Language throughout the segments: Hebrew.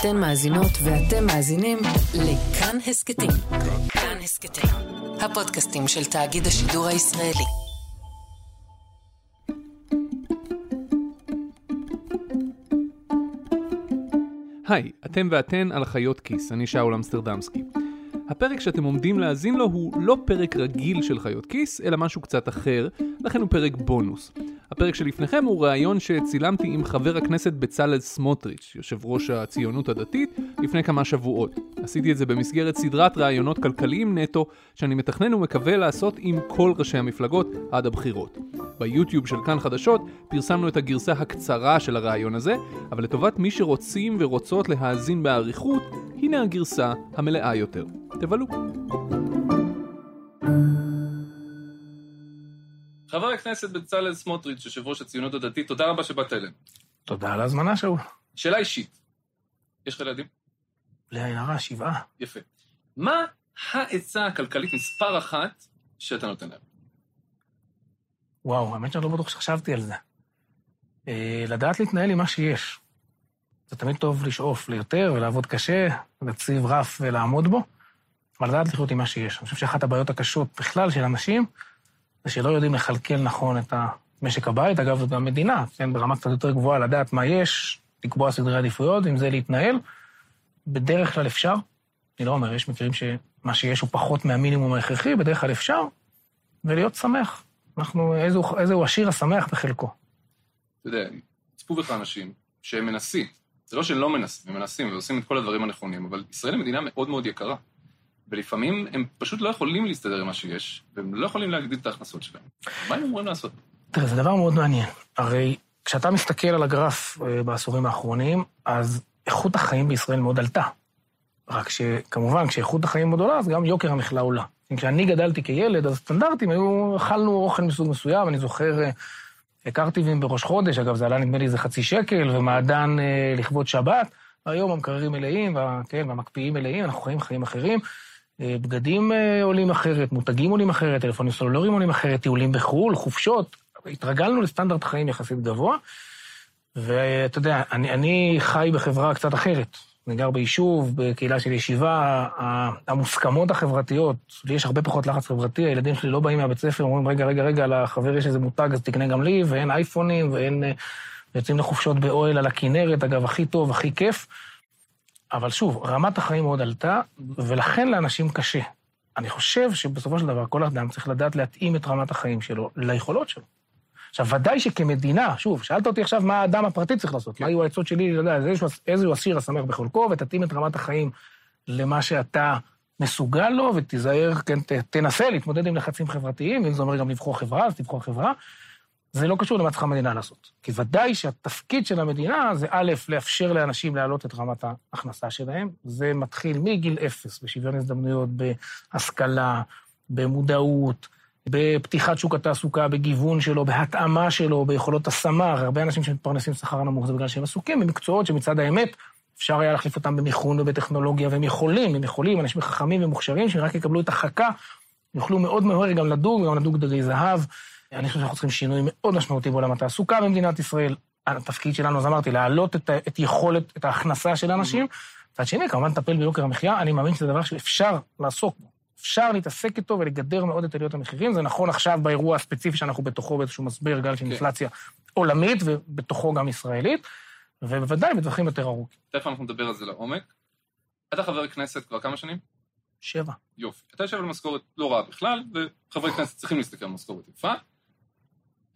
אתן מאזינות ואתם מאזינים לכאן הסכתים. כאן הסכתים, הפודקאסטים של תאגיד השידור הישראלי. היי, אתם ואתן על חיות כיס, אני שאול אמסטרדמסקי. הפרק שאתם עומדים להאזין לו הוא לא פרק רגיל של חיות כיס, אלא משהו קצת אחר, לכן הוא פרק בונוס. הפרק שלפניכם הוא ראיון שצילמתי עם חבר הכנסת בצלאל סמוטריץ', יושב ראש הציונות הדתית, לפני כמה שבועות. עשיתי את זה במסגרת סדרת ראיונות כלכליים נטו, שאני מתכנן ומקווה לעשות עם כל ראשי המפלגות עד הבחירות. ביוטיוב של כאן חדשות פרסמנו את הגרסה הקצרה של הראיון הזה, אבל לטובת מי שרוצים ורוצות להאזין באריכות, הנה הגרסה המלאה יותר. תבלו. חבר הכנסת בצלאל סמוטריץ', יושב ראש הציונות הדתית, תודה רבה שבאת אלינו. תודה על ההזמנה, שאול. שאלה אישית, יש לך ילדים? הרע, שבעה. יפה. מה העצה הכלכלית מספר אחת שאתה נותן להם? וואו, האמת שאני לא בטוח שחשבתי על זה. אה, לדעת להתנהל עם מה שיש. זה תמיד טוב לשאוף ליותר ולעבוד קשה, להציב רף ולעמוד בו, אבל לדעת לחיות עם מה שיש. אני חושב שאחת הבעיות הקשות בכלל של אנשים, זה שלא יודעים לכלכל נכון את משק הבית, אגב, זאת גם מדינה, כן, ברמה קצת יותר גבוהה, לדעת מה יש, לקבוע סדרי עדיפויות, עם זה להתנהל. בדרך כלל אפשר, אני לא אומר, יש מקרים שמה שיש הוא פחות מהמינימום ההכרחי, בדרך כלל אפשר, ולהיות שמח. אנחנו, איזה, איזה הוא השיר השמח בחלקו. אתה יודע, צפו בך אנשים שהם מנסים, זה לא שהם לא מנסים, הם מנסים ועושים את כל הדברים הנכונים, אבל ישראל היא מדינה מאוד מאוד יקרה. ולפעמים הם פשוט לא יכולים להסתדר עם מה שיש, והם לא יכולים להגדיל את ההכנסות שלהם. מה הם אמורים לעשות? תראה, זה דבר מאוד מעניין. הרי כשאתה מסתכל על הגרף אה, בעשורים האחרונים, אז איכות החיים בישראל מאוד עלתה. רק שכמובן, כשאיכות החיים מאוד עולה, אז גם יוקר המחלה עולה. כשאני גדלתי כילד, אז הסטנדרטים היו, אכלנו אוכל מסוג מסוים, אני זוכר אה, קרטיבים בראש חודש, אגב, זה עלה נדמה לי איזה חצי שקל, ומעדן אה, לכבוד שבת. היום המקררים מלאים, וה, כן, והמקפיאים מלאים, אנחנו חיים חיים אחרים. אה, בגדים אה, עולים אחרת, מותגים עולים אחרת, טלפונים סלולריים עולים אחרת, טיולים בחו"ל, חופשות. התרגלנו לסטנדרט חיים יחסית גבוה, ואתה יודע, אני, אני חי בחברה קצת אחרת. אני גר ביישוב, בקהילה של ישיבה, המוסכמות החברתיות, לי יש הרבה פחות לחץ חברתי, הילדים שלי לא באים מהבית ספר, אומרים, רגע, רגע, רגע, לחבר יש איזה מותג, אז תקנה גם לי, ואין אייפונים, ואין... אה, יוצאים לחופשות באוהל על הכינרת, אגב, הכי טוב, הכי כיף. אבל שוב, רמת החיים מאוד עלתה, ולכן לאנשים קשה. אני חושב שבסופו של דבר כל אדם צריך לדעת להתאים את רמת החיים שלו ליכולות שלו. עכשיו, ודאי שכמדינה, שוב, שאלת אותי עכשיו מה האדם הפרטי צריך לעשות, מה היו העצות שלי, אתה יודע, איזה הוא עשיר השמח בחלקו, ותתאים את רמת החיים למה שאתה מסוגל לו, ותיזהר, כן, תנסה להתמודד עם לחצים חברתיים, אם זה אומר גם לבחור חברה, אז תבחור חברה. זה לא קשור למה צריכה המדינה לעשות. כי ודאי שהתפקיד של המדינה זה א', לאפשר לאנשים להעלות את רמת ההכנסה שלהם. זה מתחיל מגיל אפס, בשוויון הזדמנויות, בהשכלה, במודעות, בפתיחת שוק התעסוקה, בגיוון שלו, בהתאמה שלו, ביכולות השמה. הרבה אנשים שמתפרנסים שכר נמוך זה בגלל שהם עסוקים במקצועות שמצד האמת אפשר היה להחליף אותם במיכון ובטכנולוגיה, והם יכולים, הם יכולים, אנשים חכמים ומוכשרים, שרק יקבלו את החכה, יוכלו מאוד מהר גם לדוג, גם לדוג דגי זהב. אני חושב שאנחנו צריכים שינוי מאוד משמעותי בעולם התעסוקה במדינת ישראל. התפקיד שלנו, אז אמרתי, להעלות את, את יכולת, את ההכנסה של האנשים. מצד שני, כמובן, לטפל ביוקר המחיה, אני מאמין שזה דבר שאפשר לעסוק בו. אפשר להתעסק איתו ולגדר מאוד את עליות המחירים. זה נכון עכשיו באירוע הספציפי שאנחנו בתוכו באיזשהו מסביר גל של כן. אינפלציה עולמית, ובתוכו גם ישראלית, ובוודאי בטווחים יותר ארוכים. תכף אנחנו נדבר על זה לעומק. אתה חבר כנסת כבר כמה שנים? שבע. יופי. אתה יושב על משכורת לא רעה בכלל, וחברי כנסת צריכים להסתכל על משכורת יפה.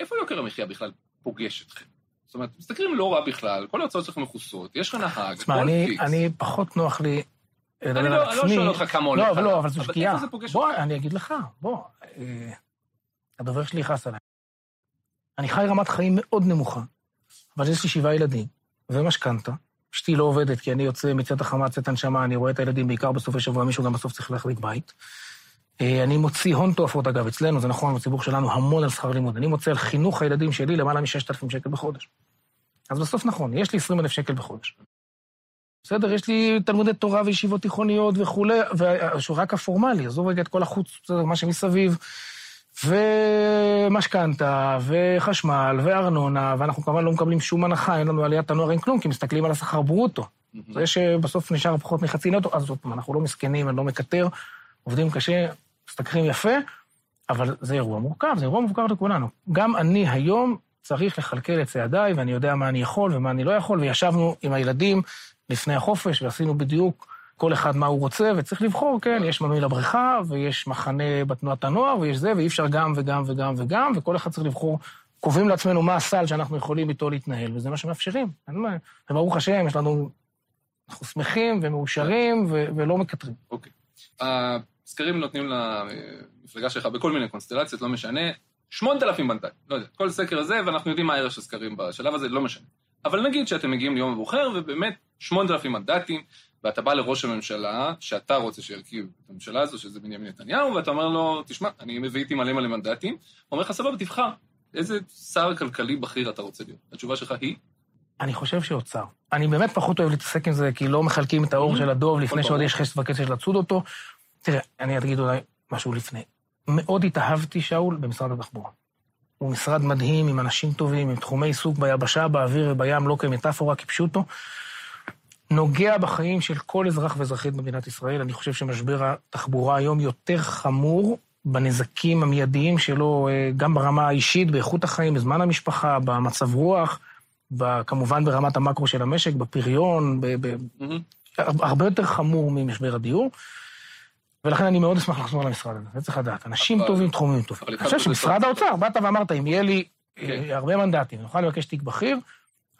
איפה יוקר המחיה בכלל פוגש אתכם? זאת אומרת, מסתכלים לא רע בכלל, כל ההוצאות שלכם מכוסות, יש לך נהג, תשמע, אני, אני פחות נוח לי לדבר על עצמי. אני לא שואל אותך כמה עולה לא, לא, אבל זו שקיעה. בוא, אני אגיד לך, בוא, אה, הדובר שלי יכעס עליי. אני חי רמת חיים מאוד נמוכה, אבל יש לי שבעה ילדים, ומשכנתה. אשתי לא עובדת, כי אני יוצא מצאת החמה, צאת הנשמה, אני רואה את הילדים בעיקר בסופי שבוע, מישהו גם בסוף צריך להחליט בית. אה, אני מוציא הון תועפות, אגב, אצלנו, זה נכון, בציבור שלנו, המון על שכר לימוד. אני מוציא על חינוך הילדים שלי למעלה מ-6,000 שקל בחודש. אז בסוף נכון, יש לי 20,000 שקל בחודש. בסדר, יש לי תלמודי תורה וישיבות תיכוניות וכולי, ורק הפורמלי, עזוב רגע את כל החוץ, בסדר, מה שמסביב, ומשכנתה, וחשמל, וארנונה, ואנחנו כמובן לא מקבלים שום הנחה, אין לנו עליית הנוער, אין כלום, כי מסתכלים על השכר ברוטו. זה שבסוף נשאר פחות מחצי נטו, אז עוד פעם, אנחנו לא מסכנים, אני לא מקטר, עובדים קשה, משתכרים יפה, אבל זה אירוע מורכב, זה אירוע מורכב לכולנו. גם אני היום צריך לכלכל את צעדיי, ואני יודע מה אני יכול ומה אני לא יכול, וישבנו עם הילדים לפני החופש, ועשינו בדיוק כל אחד מה הוא רוצה, וצריך לבחור, כן, יש מנוי לבריכה, ויש מחנה בתנועת הנוער, ויש זה, ואי אפשר גם וגם וגם וגם, וכל אחד צריך לבחור, קובעים לעצמנו מה הסל שאנחנו יכולים איתו להתנהל, וזה מה שמאפשרים. וברוך השם, יש לנו, אנחנו שמחים ומאושרים ו- ולא מקטרים. אוקיי. הסקרים נותנים למפלגה שלך בכל מיני קונסטלציות, לא משנה, 8,000 מנדטים, לא יודע, כל סקר הזה, ואנחנו יודעים מה הערך של סקרים בשלב הזה, לא משנה. אבל נגיד שאתם מגיעים ליום הבוחר, ובאמת 8,000 מנדטים, ואתה בא לראש הממשלה, שאתה רוצה שירכיב את הממשלה הזו, שזה בנימין נתניהו, ואתה אומר לו, תשמע, אני מביא איתי מלא מלא מנדטים, הוא אומר לך, סבבה, תבחר, איזה שר כלכלי בכיר אתה רוצה להיות? התשובה שלך היא? אני חושב שאוצר. אני באמת פחות אוהב להתעסק עם זה, כי לא מחלקים את האור. של הדוב לפני. שעוד יש חשת וקצת לצוד אותו. תראה, אני אגיד אולי משהו לפני. מאוד התאהבתי, שאול, במשרד התחבורה. הוא משרד מדהים, עם אנשים טובים, עם תחומי עיסוק ביבשה, באוויר ובים, לא כמטאפורה, כפשוטו. נוגע בחיים של כל אזרח ואזרחית במדינת ישראל. אני חושב שמשבר התחבורה היום יותר חמור בנזקים המיידיים שלו, אה, גם ברמה האישית, באיכות החיים, בזמן המשפחה, במצב רוח, כמובן ברמת המקרו של המשק, בפריון, ב- ב- מהמם. הרבה יותר חמור ממשבר הדיור. ולכן אני מאוד אשמח לחזור למשרד הזה, זה צריך לדעת. אנשים טובים, תחומים טובים. אני חושב שמשרד האוצר, באת ואמרת, אם יהיה לי אה, כן. הרבה מנדטים, נוכל לבקש תיק בכיר,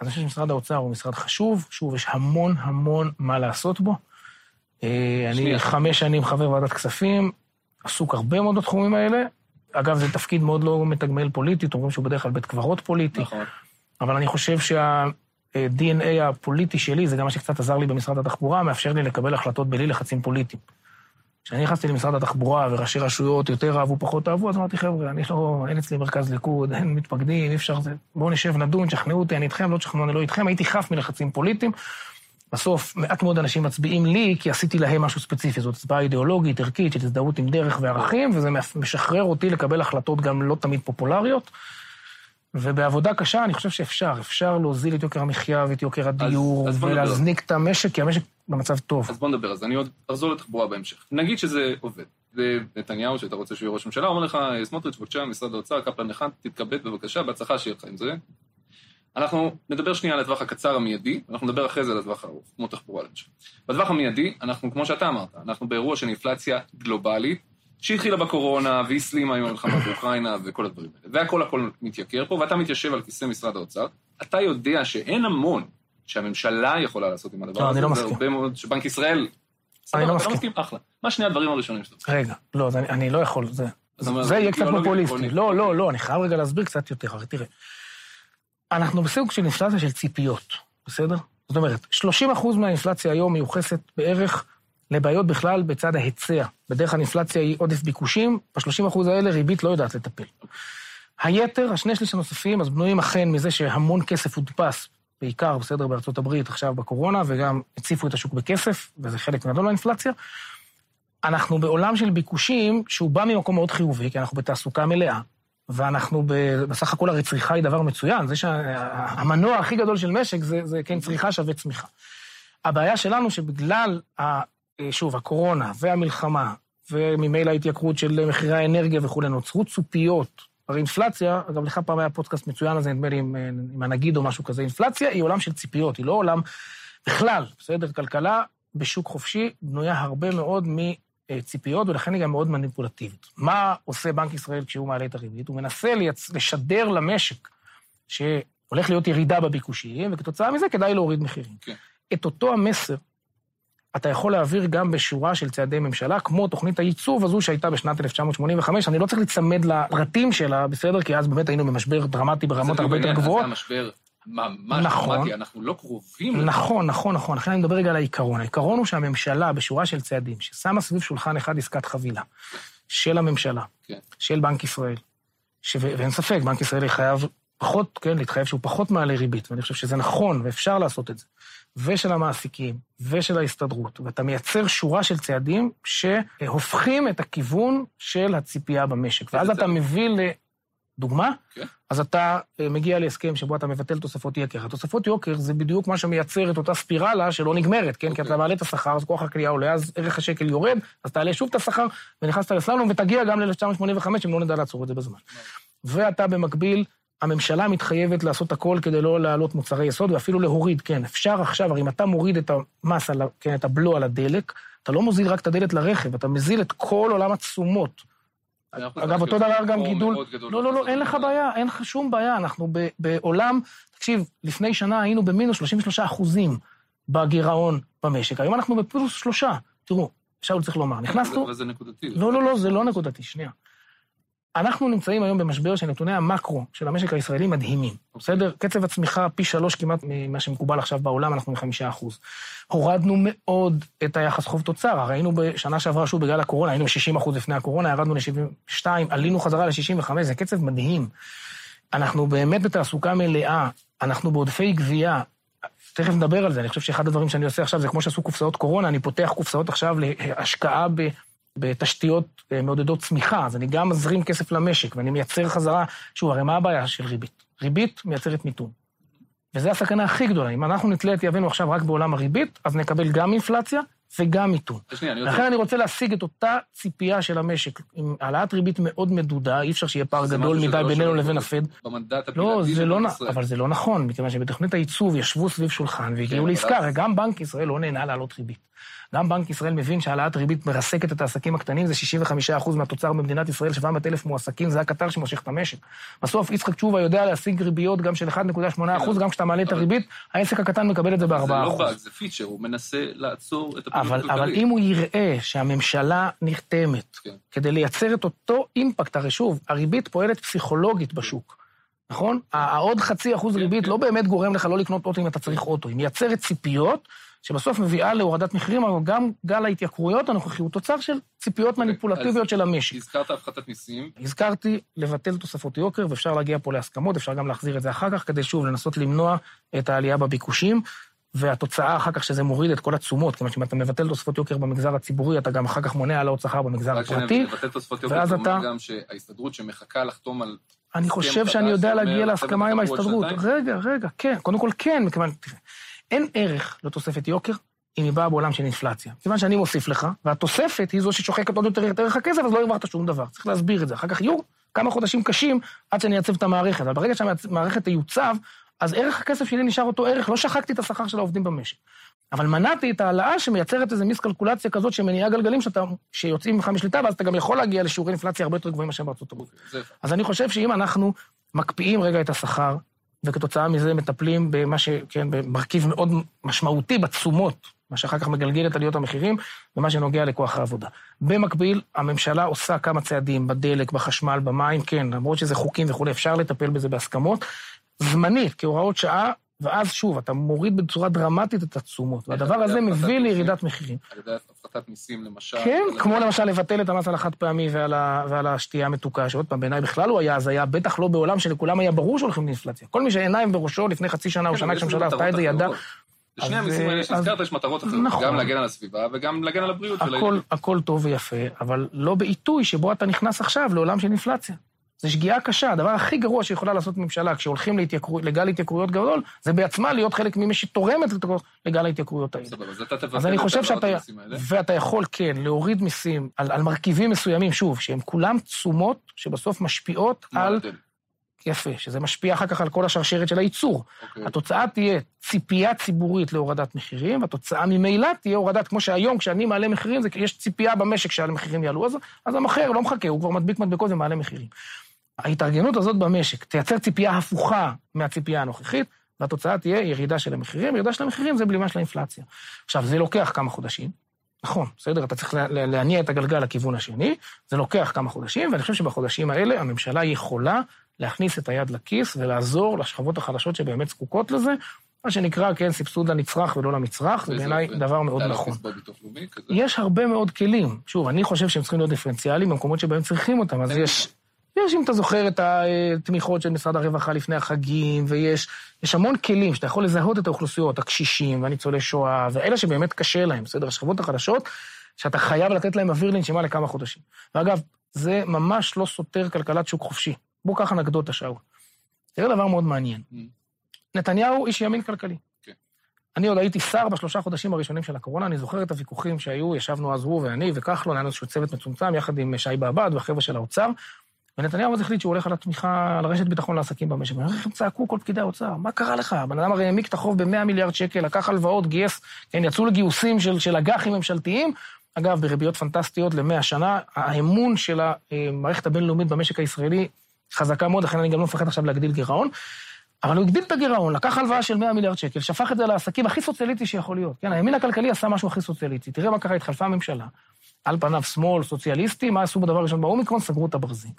אז אני חושב שמשרד האוצר הוא משרד חשוב, שוב, יש המון המון מה לעשות בו. אה, אני. חמש שנים חבר ועדת כספים, עסוק הרבה מאוד בתחומים האלה. אגב, זה תפקיד מאוד לא מתגמל פוליטית, אומרים שהוא בדרך כלל בית קברות פוליטי. נכון. אבל אני חושב שה-DNA הפוליטי שלי, זה גם מה שקצת עזר לי במשרד התחבורה, מאפשר לי לקבל החלטות בלי לחצים פוליטיים. כשאני נכנסתי למשרד התחבורה וראשי רשויות יותר אהבו, פחות אהבו, אז אמרתי, חבר'ה, אני לא, אין אצלי מרכז ליכוד, אין מתפקדים, אי אפשר זה, בואו נשב, נדון, תשכנעו אותי, אני איתכם, לא תשכנעו, אני לא איתכם, הייתי חף מלחצים פוליטיים. בסוף, מעט מאוד אנשים מצביעים לי, כי עשיתי להם משהו ספציפי, זאת הצבעה אידיאולוגית, ערכית, של הזדהות עם דרך וערכים, וזה משחרר אותי לקבל החלטות גם לא תמיד פופולריות. ובעבודה קשה אני חושב שאפשר, אפשר להוזיל את יוקר המחיה ואת יוקר הדיור, אז נדבר. ולהזניק את המשק, כי המשק במצב טוב. אז בוא נדבר, אז אני עוד אחזור לתחבורה בהמשך. נגיד שזה עובד. ונתניהו, שאתה רוצה שהוא יהיה ראש ממשלה, אומר לך, סמוטריץ', בבקשה, משרד האוצר, קפלן אחד, תתכבד בבקשה, בהצלחה שיהיה לך עם זה. אנחנו נדבר שנייה על הטווח הקצר המיידי, אנחנו נדבר אחרי זה על הטווח הארוך, כמו תחבורה למשל. בטווח המיידי, אנחנו, כמו שאתה אמרת, אנחנו באירוע של אינפלציה גלובלית, שהתחילה בקורונה והסלימה עם המלחמה באוקראינה וכל הדברים האלה. והכל הכל מתייקר פה, ואתה מתיישב על כיסא משרד האוצר. אתה יודע שאין המון שהממשלה יכולה לעשות עם הדבר לא, הזה. אני לא זה מסכים. הרבה מאוד, שבנק ישראל... אני לא אתה מסכים. אחלה. מה שני הדברים הראשונים שאתה רוצה? רגע, לא, אני, לא יכול, זה, זה יהיה קצת פופוליסטי. לא, לא, לא, אני חייב רגע להסביר קצת יותר, הרי תראה. אנחנו בסוג של אינפלציה של ציפיות, בסדר? זאת אומרת, 30% מהאינפלציה היום מיוחסת בערך לבעיות בכלל בצד ההיצע. בדרך כלל אינפלציה היא עודף ביקושים, ב-30% האלה ריבית לא יודעת לטפל. היתר, השני שליש הנוספים, אז בנויים אכן מזה שהמון כסף הודפס, בעיקר, בסדר, בארצות הברית עכשיו בקורונה, וגם הציפו את השוק בכסף, וזה חלק גדול מהאינפלציה. אנחנו בעולם של ביקושים שהוא בא ממקום מאוד חיובי, כי אנחנו בתעסוקה מלאה, ואנחנו ב- בסך הכל הרי צריכה היא דבר מצוין, זה שהמנוע הכי גדול של משק זה, זה כן צריכה שווה צמיחה. הבעיה שלנו שבגלל, שוב, הקורונה והמלחמה, וממילא ההתייקרות של מחירי האנרגיה וכולי, נוצרו ציפיות. הרי אינפלציה, אגב, לך פעם היה פודקאסט מצוין הזה, נדמה לי עם, עם הנגיד או משהו כזה, אינפלציה היא עולם של ציפיות, היא לא עולם בכלל, בסדר? כלכלה בשוק חופשי בנויה הרבה מאוד מציפיות, ולכן היא גם מאוד מניפולטיבית. מה עושה בנק ישראל כשהוא מעלה את הריבית? הוא מנסה ליצ... לשדר למשק שהולך להיות ירידה בביקושים, וכתוצאה מזה כדאי להוריד מחירים. כן. את אותו המסר אתה יכול להעביר גם בשורה של צעדי ממשלה, כמו תוכנית הייצוב הזו שהייתה בשנת 1985. אני לא צריך להיצמד לפרטים שלה, בסדר? כי אז באמת היינו במשבר דרמטי ברמות הרבה יותר גבוהות. זה המשבר ממש נכון. דרמטי, אנחנו לא קרובים. נכון, נכון, נכון. לכן אני מדבר רגע על העיקרון. העיקרון הוא שהממשלה, בשורה של צעדים, ששמה סביב שולחן אחד עסקת חבילה, של הממשלה, כן. של בנק ישראל, ש... ואין ספק, בנק ישראל חייב פחות, כן, להתחייב שהוא פחות מעלה ריבית, ואני חושב שזה נכון, ואפשר לעשות את זה, ושל המעסיקים, ושל ההסתדרות, ואתה מייצר שורה של צעדים שהופכים את הכיוון של הציפייה במשק, ואז אתה? מביא דוגמה? כן. אז אתה אה, מגיע להסכם שבו אתה מבטל תוספות יקר. התוספות יוקר זה בדיוק מה שמייצר את אותה ספירלה שלא נגמרת, כן? כי אוקיי. אתה מעלה את השכר, אז כוח הקנייה עולה, אז ערך השקל יורד, אז תעלה שוב את השכר, ונכנסת לסללום, ותגיע גם ל-1985, אם לא נדע לעצור את זה בזמן. ואתה במקביל, הממשלה מתחייבת לעשות הכל כדי לא להעלות מוצרי יסוד, ואפילו להוריד, כן, אפשר עכשיו, הרי אם אתה מוריד את המס, על, כן, את הבלו על הדלק, אתה לא מוזיל רק את הדלק לרכב, אתה מזיל את כל עולם התשומות. אגב, אותו דבר גם גידול... לא, לא, לא, אין לך בעיה, אין לך שום בעיה. אנחנו בעולם, תקשיב, לפני שנה היינו במינוס 33 אחוזים בגירעון במשק, היום אנחנו בפלוס שלושה. תראו, שאול צריך לומר, נכנסנו... אבל זה נקודתי. לא, לא, לא, זה לא נקודתי, שנייה. אנחנו נמצאים היום במשבר שנתוני המקרו של המשק הישראלי מדהימים, בסדר? קצב הצמיחה פי שלוש כמעט ממה שמקובל עכשיו בעולם, אנחנו מחמישה אחוז. הורדנו מאוד את היחס חוב תוצר, הרי היינו בשנה שעברה שוב בגלל הקורונה, היינו ב-60 אחוז לפני הקורונה, ירדנו ל-72, עלינו חזרה ל-65, זה קצב מדהים. אנחנו באמת בתעסוקה מלאה, אנחנו בעודפי גבייה. תכף נדבר על זה, אני חושב שאחד הדברים שאני עושה עכשיו זה כמו שעשו קופסאות קורונה, אני פותח קופסאות עכשיו להשקעה. בתשתיות אה, מעודדות צמיחה, אז אני גם מזרים כסף למשק, ואני מייצר חזרה, שוב, הרי מה הבעיה של ריבית? ריבית מייצרת מיתון. וזו הסכנה הכי גדולה. אם אנחנו נתלה את יהבנו עכשיו רק בעולם הריבית, אז נקבל גם אינפלציה וגם מיתון. שנייה, אני. לכן אני רוצה להשיג את אותה ציפייה של המשק, עם העלאת ריבית מאוד מדודה, אי אפשר שיהיה פער גדול מדי לא בינינו לבין. הפד. במנדט לא, הבלעדי זה של לא, בנק ישראל. אבל זה לא נכון, מכיוון שבתוכנית הייצוב ישבו סביב שולחן והגיעו כן, לעסקה, אבל- הרי גם בנק ישראל לא נהנה להעלות ריבית. גם בנק ישראל מבין שהעלאת ריבית מרסקת את העסקים הקטנים, זה 65% מהתוצר במדינת ישראל, 700 אלף מועסקים, זה הקטר שמושך את המשק. בסוף יצחק תשובה יודע להשיג ריביות גם של 1.8%, גם כשאתה מעלה את הריבית, העסק הקטן מקבל את זה זה ב-4%. לא באג, זה פיצ'ר, הוא מנסה לעצור את הפעילות הכלכלית. אבל אם הוא יראה שהממשלה נרתמת כן. כדי לייצר את אותו אימפקט, הרי שוב, הריבית פועלת פסיכולוגית בשוק, נכון? העוד חצי אחוז כן, ריבית כן. לא באמת גורם לך לא לקנות אוטו אם אתה צריך אוטו, היא מייצרת ציפיות, שבסוף מביאה להורדת מחירים, אבל גם גל ההתייקרויות הנוכחי הוא תוצר של ציפיות מניפולטיביות אוקיי, אז- של המשק. הזכרת הפחתת מיסים, הזכרתי לבטל תוספות יוקר, ואפשר להגיע פה להסכמות, אפשר גם להחזיר את זה אחר כך, כדי שוב לנסות למנוע את העלייה בביקושים, והתוצאה אחר כך שזה מוריד את כל התשומות, כיוון שאם אתה מבטל תוספות יוקר במגזר הציבורי, אתה גם אחר כך מונע העלאות שכר במגזר רק שאני הפרטי. מבטל תוספות יוקר, ואז זה אומר אתה- גם שההסתדרות שמחכה לחתום על... אני חושב שאני יודע להגיע להסכמה עם ההסתדרות. רגע, רגע, כן, קודם כל כן, מכיוון... אין ערך לתוספת יוקר אם היא באה בעולם של אינפלציה. כיוון שאני מוסיף לך, והתוספת היא זו ששוחקת עוד יותר את ערך הכסף, אז לא הרווחת שום דבר. צריך להסביר את זה. אחר כך יהיו כמה חודשים קשים עד שאני אעצב את המערכת, אבל ברגע שהמערכת תיוצב, אז ערך הכסף שלי נשאר אותו ערך, לא שחקתי את השכר של העובדים במשק. אבל מנעתי את ההעלאה שמייצרת איזו מיסקלקולציה כזאת שמניעה גלגלים שאתה, שיוצאים ממך משליטה, ואז אתה גם יכול להגיע לשיעורי אינפלציה הרבה יותר גבוהים מאשר בארצות הברית. אז אני חושב שאם אנחנו מקפיאים רגע את השכר, וכתוצאה מזה מטפלים במה ש... כן, במרכיב מאוד משמעותי בתשומות, מה שאחר כך מגלגל את עליות המחירים, ומה שנוגע לכוח העבודה. במקביל, הממשלה עושה כמה צעדים בדלק, בחשמל, במים, כן, למרות שזה חוקים וכולי, אפשר לטפל בזה בהסכמות, זמנית, כהוראות שעה, ואז שוב, אתה מוריד בצורה דרמטית את התשומות, והדבר הזה מביא? לירידת מחירים. על ידי הפחתת מיסים למשל. כן, כמו למשל לבטל את המס על החד פעמי ועל, השתייה המתוקה, שעוד פעם, בעיניי בכלל הוא היה הזיה, בטח לא בעולם שלכולם היה ברור שהולכים לאינפלציה. כל מי שעיניים בראשו לפני חצי שנה או כן, שנה כשהממשלה עשתה את זה, ידע. לשני המיסים האלה שהזכרת יש מטרות אחרות, נכון. גם להגן על הסביבה וגם להגן על הבריאות של הכל, הילדים. הכל טוב ויפה, אבל לא בעיתוי שבו אתה נכנס עכשיו לעולם של אינפלציה. זו שגיאה קשה, הדבר הכי גרוע שיכולה לעשות ממשלה כשהולכים להתייקרו, לגל התייקרויות גדול, זה בעצמה להיות חלק ממי שתורמת לגל ההתייקרויות האלה. סבבה, אז אתה תבטל את שאתה, המיסים האלה. ואתה יכול, כן, להוריד מיסים על, על מרכיבים מסוימים, שוב, שהם כולם תשומות שבסוף משפיעות על. יפה, שזה משפיע אחר כך על כל השרשרת של הייצור. אוקיי. התוצאה תהיה ציפייה ציבורית להורדת מחירים, והתוצאה ממילא תהיה הורדת, כמו שהיום, כשאני מעלה מחירים, זה, יש ציפייה במשק שהמחירים יעלו, אז, אז המוכר לא מחכה, הוא כבר מדביק מדבקות ומעלה מחירים. ההתארגנות הזאת במשק תייצר ציפייה הפוכה מהציפייה הנוכחית, והתוצאה תהיה ירידה של המחירים, ירידה של המחירים זה בלימה של האינפלציה. עכשיו, זה לוקח כמה חודשים, נכון, בסדר? אתה צריך לה- לה- להניע את הגלגל לכיוון השני, זה לוקח כמה חודשים, ואני חושב שבחודשים האלה הממשלה יכולה להכניס את היד לכיס ולעזור לשכבות החלשות שבאמת זקוקות לזה, מה שנקרא, כן, סבסוד לנצרך ולא למצרך, זה בעיניי דבר מאוד נכון. יש הרבה מאוד כלים. שוב, אני חושב שהם צריכים להיות דיפרנציאליים במקומות שבהם צריכים אותם. אז יש, יש, אם אתה זוכר, את התמיכות של משרד הרווחה לפני החגים, ויש יש המון כלים שאתה יכול לזהות את האוכלוסיות, הקשישים והניצולי שואה, ואלה שבאמת קשה להם, בסדר? השכבות החלשות, שאתה חייב לתת להם אוויר לנשימה לכמה חודשים. ואגב, זה ממש לא סותר כלכלת שוק חופשי. בואו קח אנקדוטה, שאול. תראה דבר מאוד מעניין. Mm. נתניהו איש ימין כלכלי. כן. אני עוד הייתי שר בשלושה חודשים הראשונים של הקורונה, אני זוכר את הוויכוחים שהיו, ישבנו אז הוא ואני וכחלון, היה לנו איזשהו צוות מצומצם, יחד עם שי באב"ד והחבר'ה של האוצר, ונתניהו אז החליט שהוא הולך על התמיכה, על הרשת ביטחון לעסקים במשק. ואני אומר איך הם צעקו כל פקידי האוצר, מה קרה לך? הבן אדם הרי העמיק את החוב ב-100 מיליארד שקל, לקח הלוואות, גייס, כן, יצאו לגיוסים של, של אג"חים ממשלתיים, אגב, בריביות פנטסטיות למאה שנה, האמון של המערכת הבינלאומית במשק הישראלי חזקה מאוד, לכן אני גם לא מפחד עכשיו להגדיל גירעון. אבל הוא הגדיל את הגירעון, לקח הלוואה של 100 מיליארד שקל, שפך את זה לעסקים הכי סוציאליסטי שיכול להיות. כן, הימין הכלכלי עשה משהו הכי סוציאליסטי. תראה מה קרה, התחלפה הממשלה. על פניו שמאל, סוציאליסטי, מה עשו בדבר הראשון באומיקרון? סגרו את הברזים.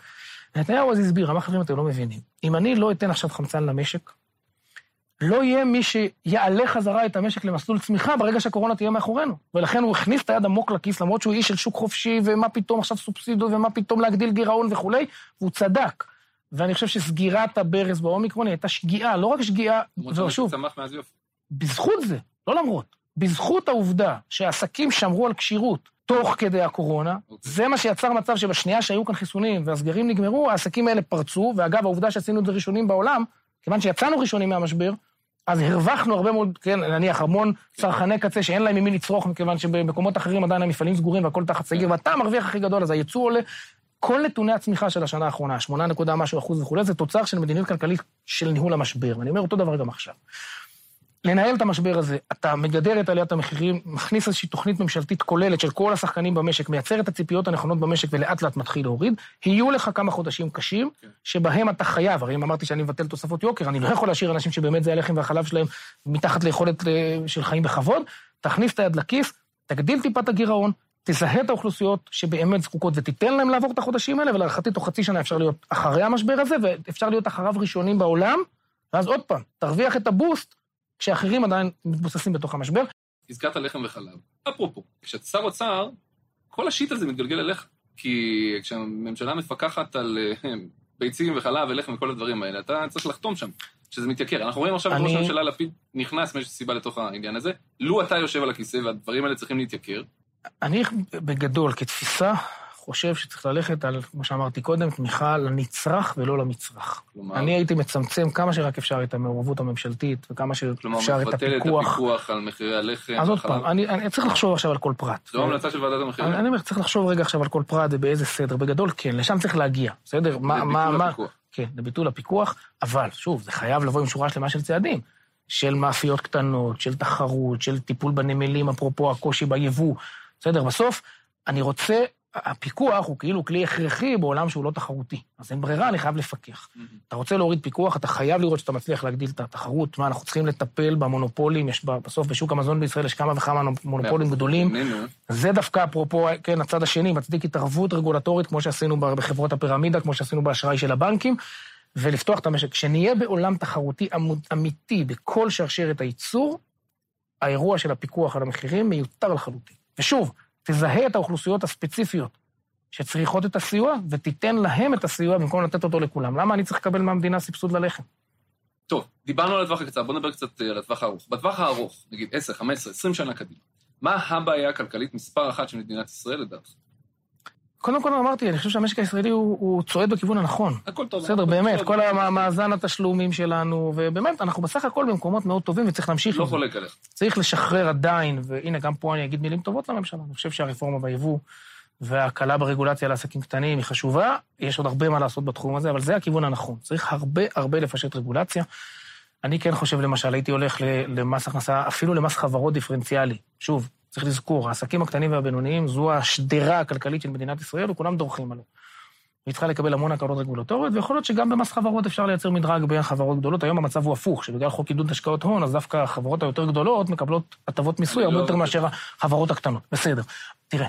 נתניהו אז הסביר, אמר חברים, אתם לא מבינים. אם אני לא אתן עכשיו חמצן למשק, לא יהיה מי שיעלה חזרה את המשק למסלול צמיחה ברגע שהקורונה תהיה מאחורינו. ולכן הוא הכניס את היד עמוק לכיס, למרות שהוא איש של שוק חופשי, ומה פתאום עכשיו סובסידו, ומה פתאום להגדיל גירעון וכולי, והוא צדק. ואני חושב שסגירת הברז באומיקרון הייתה שגיאה, לא רק שגיאה, ושוב. בזכות זה, לא למרות, בזכות העובדה שהעסקים שמרו על כשירות תוך כדי הקורונה, אוקיי. זה מה שיצר מצב שבשנייה שהיו כאן חיסונים והסגרים נגמרו, העסקים האלה פרצו, ואגב, העובדה שעשינו את זה ראשונים בעולם, כיוון שיצאנו ראשונים מהמשבר, אז הרווחנו הרבה מאוד, כן, נניח, המון צרכני קצה שאין להם ממי לצרוך, מכיוון שבמקומות אחרים עדיין המפעלים סגורים והכל תחת סגר, ואתה המרוויח הכי גדול, אז הייצוא עולה. כל נתוני הצמיחה של השנה האחרונה, 8 נקודה משהו אחוז וכולי, זה תוצר של מדיניות כלכלית של ניהול המשבר. ואני אומר אותו דבר גם עכשיו. לנהל את המשבר הזה, אתה מגדר את עליית המחירים, מכניס איזושהי תוכנית ממשלתית כוללת של כל השחקנים במשק, מייצר את הציפיות הנכונות במשק ולאט לאט מתחיל להוריד, יהיו לך כמה חודשים קשים, כן. שבהם אתה חייב, הרי אם אמרתי שאני מבטל תוספות יוקר, אני לא יכול להשאיר אנשים שבאמת זה הלחם והחלב שלהם מתחת ליכולת אה, של חיים בכבוד, תכניס את היד לכיס, תגדיל טיפה את הגירעון, תזהה את האוכלוסיות שבאמת זקוקות ותיתן להם לעבור את החודשים האלה, ולהערכתי תוך חצי שנה אפשר להיות אחרי המשבר הזה, ואפשר להיות אחריו ראשונים בעולם, ואז עוד פעם, תרוויח את הבוסט כשאחרים עדיין מתבוססים בתוך המשבר. הזכרת לחם וחלב. אפרופו, כשאתה שר אוצר, כל השיט הזה מתגלגל אליך. כי כשהממשלה מפקחת על אה, ביצים וחלב ולחם וכל הדברים האלה, אתה צריך לחתום שם, שזה מתייקר. אנחנו רואים עכשיו את ראש אני- הממשלה לפיד נכנס מאיזושהי סיבה לתוך העניין הזה. לו אתה יושב על הכיסא והדברים האלה צריכים להתייקר, אני בגדול, כתפיסה, חושב שצריך ללכת על, כמו שאמרתי קודם, תמיכה לנצרך ולא למצרך. כלומר, אני הייתי מצמצם כמה שרק אפשר את המעורבות הממשלתית, וכמה כלומר שאפשר את מבטל את הפיקוח. הפיקוח על מחירי הלחם. אז עוד. פעם, אני, אני צריך לחשוב עכשיו על כל פרט. זו המלצה של ועדת המחירים. אני אומר, צריך לחשוב רגע עכשיו על כל פרט ובאיזה סדר. בגדול, כן, לשם צריך להגיע, בסדר? מה, מה, מה... הפיקוח. כן, לביטול הפיקוח, אבל שוב, זה חייב לבוא עם שורה שלמה של צעדים. של מאפיות קטנות, של תחרות, של טיפול בנמלים, אפרופו הקושי ביבוא. בסדר, בסוף, אני רוצה, הפיקוח הוא כאילו כלי הכרחי בעולם שהוא לא תחרותי. אז אין ברירה, אני חייב לפקח. מהמם. אתה רוצה להוריד פיקוח, אתה חייב לראות שאתה מצליח להגדיל את התחרות. מה, אנחנו צריכים לטפל במונופולים, יש בסוף בשוק המזון בישראל יש כמה וכמה מונופולים גדולים. איננו. זה דווקא אפרופו, כן, הצד השני, מצדיק התערבות רגולטורית, כמו שעשינו בחברות הפירמידה, כמו שעשינו באשראי של הבנקים, ולפתוח את המשק. כשנהיה בעולם תחרותי אמיתי בכל שרשרת הייצור, האירוע של הפיקוח על המחירים מיותר לחלוטין. ושוב, תזהה את האוכלוסיות הספציפיות שצריכות את הסיוע, ותיתן להם את הסיוע במקום לתת אותו לכולם. למה אני צריך לקבל מהמדינה סבסוד ללחם? טוב, דיברנו על הטווח הקצר, בוא נדבר קצת אה, על הטווח הארוך. בטווח הארוך, נגיד 10, 15, 20 שנה קדימה, מה הבעיה הכלכלית מספר אחת של מדינת ישראל לדעתך? קודם כל אמרתי, אני חושב שהמשק הישראלי הוא, הוא צועד בכיוון הנכון. הכל טוב. בסדר, הכל באמת, טוב. כל המ- מאזן התשלומים שלנו, ובאמת, אנחנו בסך הכל במקומות מאוד טובים וצריך להמשיך. לא. חולק עליך. צריך לשחרר עדיין, והנה, גם פה אני אגיד מילים טובות לממשלה. אני חושב שהרפורמה ביבוא וההקלה ברגולציה לעסקים קטנים היא חשובה, יש עוד הרבה מה לעשות בתחום הזה, אבל זה הכיוון הנכון. צריך הרבה הרבה לפשט רגולציה. אני כן חושב, למשל, הייתי הולך למס הכנסה, אפילו למס חברות דיפרנציאלי. שוב, צריך לזכור, העסקים הקטנים והבינוניים זו השדרה הכלכלית של מדינת ישראל, וכולם דורכים עליה. היא צריכה לקבל המון הקלות רגולטוריות, ויכול להיות שגם במס חברות אפשר לייצר מדרג בין חברות גדולות. היום המצב הוא הפוך, שבגלל חוק עידוד השקעות הון, אז דווקא החברות היותר גדולות מקבלות הטבות מיסוי הרבה לא יותר רוצה. מאשר החברות הקטנות. בסדר. תראה,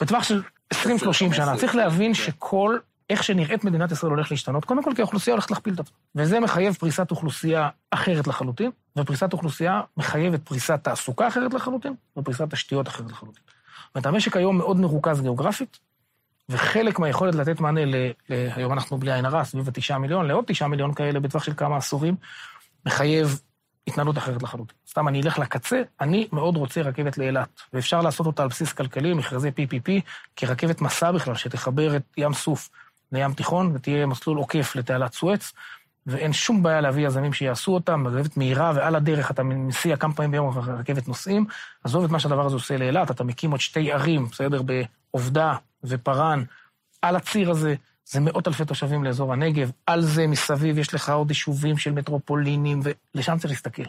בטווח של 20-30 שנה, 15, צריך להבין כן. שכל, איך שנראית מדינת ישראל הולך להשתנות, קודם כל כי האוכלוסייה הולכת להכפיל את עצמה. וזה מחייב פריסת אוכלוסייה אחרת לחלוטין, ופריסת אוכלוסייה מחייבת פריסת תעסוקה אחרת לחלוטין, ופריסת תשתיות אחרת לחלוטין. זאת אומרת, המשק היום מאוד מרוכז גיאוגרפית, וחלק מהיכולת לתת מענה, ל, ל, היום אנחנו בלי עין הרע, סביב התשעה מיליון, לעוד תשעה מיליון כאלה בטווח של כמה עשורים, מחייב התנהלות אחרת לחלוטין. סתם אני אלך לקצה, אני מאוד רוצה רכבת לאילת, ואפשר לעשות אותה על בסיס כלכלי, מכרזי PPP, כרכבת מסע בכלל, שתחבר את ים סוף לים תיכון, ותהיה מסלול עוקף לתעלת סואץ, ואין שום בעיה להביא יזמים שיעשו אותם, רכבת מהירה, ועל הדרך אתה מסיע כמה פעמים ביום רכבת נוסעים. עזוב את מה שהדבר הזה עושה לאילת, אתה מקים עוד שתי ערים, בסדר, בעובדה ופארן, על הציר הזה. זה מאות אלפי תושבים לאזור הנגב, על זה מסביב יש לך עוד יישובים של מטרופולינים, ולשם צריך להסתכל.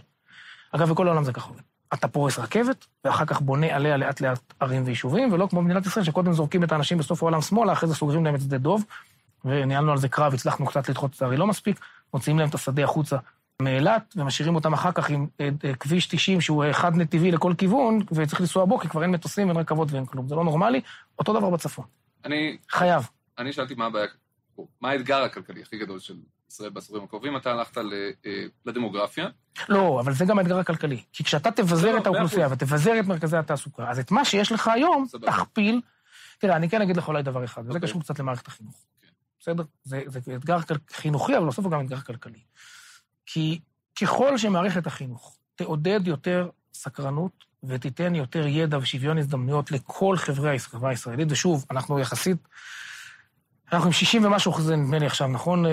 אגב, בכל העולם זה ככה עובד. אתה פורס רכבת, ואחר כך בונה עליה לאט לאט ערים ויישובים, ולא כמו במדינת ישראל, שקודם זורקים את האנשים בסוף העולם שמאלה, אחרי זה סוגרים להם את שדה דוב, וניהלנו על זה קרב, הצלחנו קצת לדחות את זה, הרי לא מספיק, מוציאים להם את השדה החוצה מאילת, ומשאירים אותם אחר כך עם אה, אה, כביש 90 שהוא חד נתיבי לכל כיוון, וצריך לנסוע בו, כי כבר אין מטוסים, אין רכבות ואין כלום. זה לא נורמלי, אותו דבר בצפון. אני, חייב. אני שאלתי מה הבעיה, מה האתגר הכלכלי הכי גדול של ישראל בעשורים הקרובים, אתה הלכת אה, לדמוגרפיה, לא, אבל זה גם האתגר הכלכלי. כי כשאתה תבזר לא, את האוכלוסייה מאה ותבזר את מרכזי התעסוקה, אז את מה שיש לך היום. תכפיל. תראה, אני כן אגיד לך אולי דבר אחד, וזה אוקיי. קשור קצת למערכת החינוך. כן. בסדר? זה, זה אתגר חינוכי, אבל בסוף הוא גם אתגר כלכלי. כי ככל שמערכת החינוך תעודד יותר סקרנות ותיתן יותר ידע ושוויון הזדמנויות לכל חברי החברה הישראלית, ושוב, אנחנו יחסית, אנחנו עם 60 ומשהו אחוז, נדמה לי עכשיו, נכון? אה,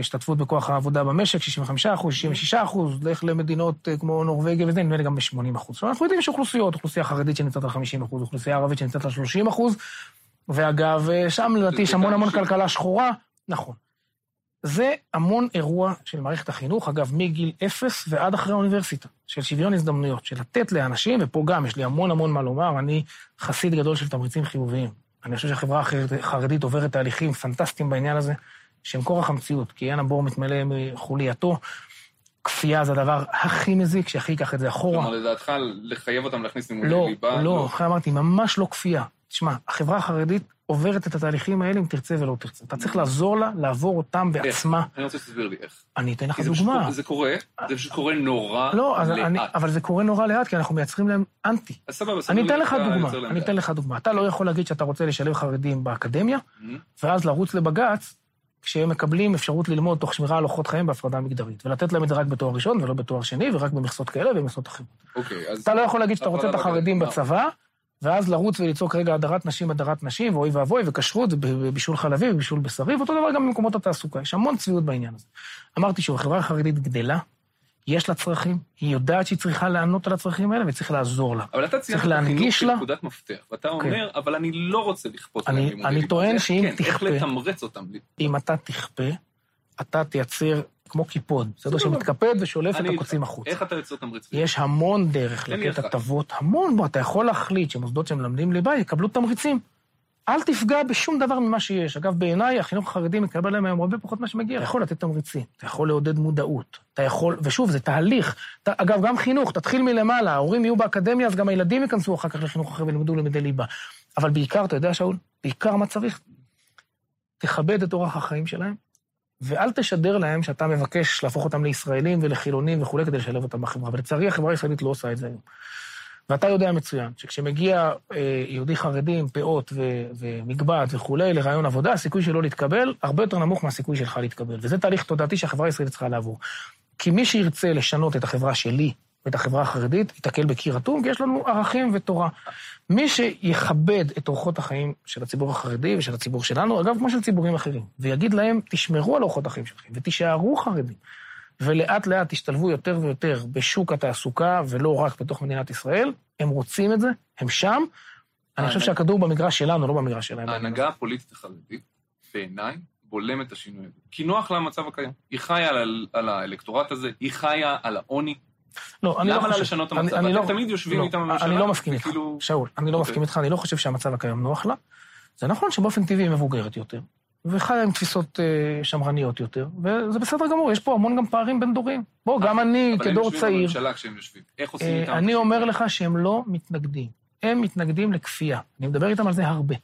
השתתפות בכוח העבודה במשק, 65 אחוז, 66 אחוז, לך למדינות אה, כמו נורבגיה וזה, נדמה לי גם ב-80 אחוז. עכשיו, אנחנו יודעים שאוכלוסיות, אוכלוסייה חרדית שנמצאת על 50 אחוז, אוכלוסייה ערבית שנמצאת על 30 אחוז, ואגב, אה, שם לדעתי יש המון המון כלכלה שחורה, נכון. זה המון אירוע של מערכת החינוך, אגב, מגיל אפס ועד אחרי האוניברסיטה, של שוויון הזדמנויות, של לתת לאנשים, ופה גם יש לי המון המון מה לומר, אני חסיד גדול של תמריצים חיוביים. אני חושב שהחברה החרדית- עוברת תהליכים פנטסטיים בעניין הזה, שהם כורח המציאות, כי אין הבור מתמלא מחולייתו. כפייה זה הדבר הכי מזיק, שהכי ייקח את זה אחורה. כלומר לדעתך לחייב אותם להכניס לימודי לא, ליבה? לא, אחרי אמרתי, ממש לא כפייה. תשמע, החברה החרדית עוברת את התהליכים האלה אם תרצה ולא תרצה. אתה צריך לעזור לה לעבור אותם בעצמה. אני רוצה שתסביר לי איך. אני אתן לך דוגמה. זה קורה, זה פשוט קורה נורא לא, לאט. אבל זה קורה נורא לאט, כי אנחנו מייצרים להם אנטי. אז סבבה, סבבה. אני אתן לך איך דוגמה, אני. אתן לך דוגמה. אתה לא יכול להגיד שאתה רוצה לשלב חרדים באקדמיה, מהמם. ואז לרוץ לבג"ץ, כשהם מקבלים אפשרות ללמוד תוך שמירה על אורחות חיים בהפרדה מגדרית, ולתת להם את זה רק בתואר ראשון ולא בתואר שני, ורק במכסות כאלה ובמכסות אחרות. אוקיי, אז... אתה לא יכול להגיד שאתה רוצה את החרדים בצבא, ואז לרוץ ולצעוק רגע הדרת נשים, הדרת נשים, ואוי ואבוי, וכשרות, ובישול חלבי, ובישול בשרי, ואותו דבר גם במקומות התעסוקה. יש המון צביעות בעניין הזה. אמרתי שוב, החברה החרדית גדלה, יש לה צרכים, היא יודעת שהיא צריכה לענות על הצרכים האלה, וצריך לעזור לה. אבל אתה ציינת את החינוך להנגיש לה. כנקודת מפתח, ואתה אוקיי. אומר, אבל אני לא רוצה לכפות עליהם לימודי אני. טוען איך שאם כן, איך תכפה- לתמרץ אותם. אם אתה תכפה, אתה תייצר כמו קיפוד, בסדר? שמתקפד ושולף את. הקוצים החוצה. איך אתה יוצר תמריץ? יש המון דרך לתת. הטבות, המון, בוא, אתה יכול להחליט שמוסדות שמלמדים ליבה יקבלו תמריצים. אל תפגע בשום דבר ממה שיש. אגב, בעיניי, החינוך החרדי מקבל להם היום הרבה פחות ממה שמגיע. אתה יכול לתת תמריצים, אתה יכול לעודד מודעות, אתה יכול, ושוב, זה תהליך. אתה, אגב, גם חינוך, תתחיל מלמעלה, ההורים יהיו באקדמיה, אז גם הילדים ייכנסו אחר כך לחינוך אחר וילמדו לימודי ליבה. אבל בעיקר, אתה יודע, שאול, בעיקר מה צריך? תכבד את אורח החיים שלהם, ואל תשדר להם שאתה מבקש להפוך אותם לישראלים ולחילונים וכולי כדי לשלב אותם בחברה. ולצערי, החברה הישראלית לא עושה את זה היום. ואתה יודע מצוין, שכשמגיע אה, יהודי חרדי עם פאות ו- ומגבעת וכולי לרעיון עבודה, הסיכוי שלו להתקבל הרבה יותר נמוך מהסיכוי שלך להתקבל. וזה תהליך תודעתי שהחברה הישראלית צריכה לעבור. כי מי שירצה לשנות את החברה שלי ואת החברה החרדית, ייתקל בקיר אטום, כי יש לנו ערכים ותורה. מי שיכבד את אורחות החיים של הציבור החרדי ושל הציבור שלנו, אגב, כמו של ציבורים אחרים, ויגיד להם, תשמרו על אורחות החיים שלכם ותישארו חרדים, ולאט לאט תשתלבו יותר ויותר בשוק התעסוקה, ולא רק בתוך מדינת ישראל, הם רוצים את זה, הם שם. אני חושב שהכדור במגרש שלנו, לא במגרש שלהם. ההנהגה הפוליטית החרדית, בעיניי, בולמת את השינוי הזה. כי נוח לה המצב הקיים. היא חיה על, על האלקטורט הזה, היא חיה על העוני. לא, אני לא למה. לשנות את המצב? אתם לא- תמיד יושבים לא, איתם בממשלה. אני לא מסכים איתך, שאול, אני לא אוקיי. מסכים איתך, אני לא חושב שהמצב הקיים נוח לה. זה נכון שבאופן טבעי היא מבוגרת יותר, וחיה עם תפיסות אה, שמרניות יותר, וזה בסדר גמור, יש פה המון גם פערים בין דורים. בוא, גם אני, אבל הם כדור יושבים צעיר, בממשלה כשהם יושבים. איך עושים אה, איתם? אני אומר לך שהם לא מתנגדים. הם מתנגדים לכפייה. אני מדבר איתם על זה הרבה.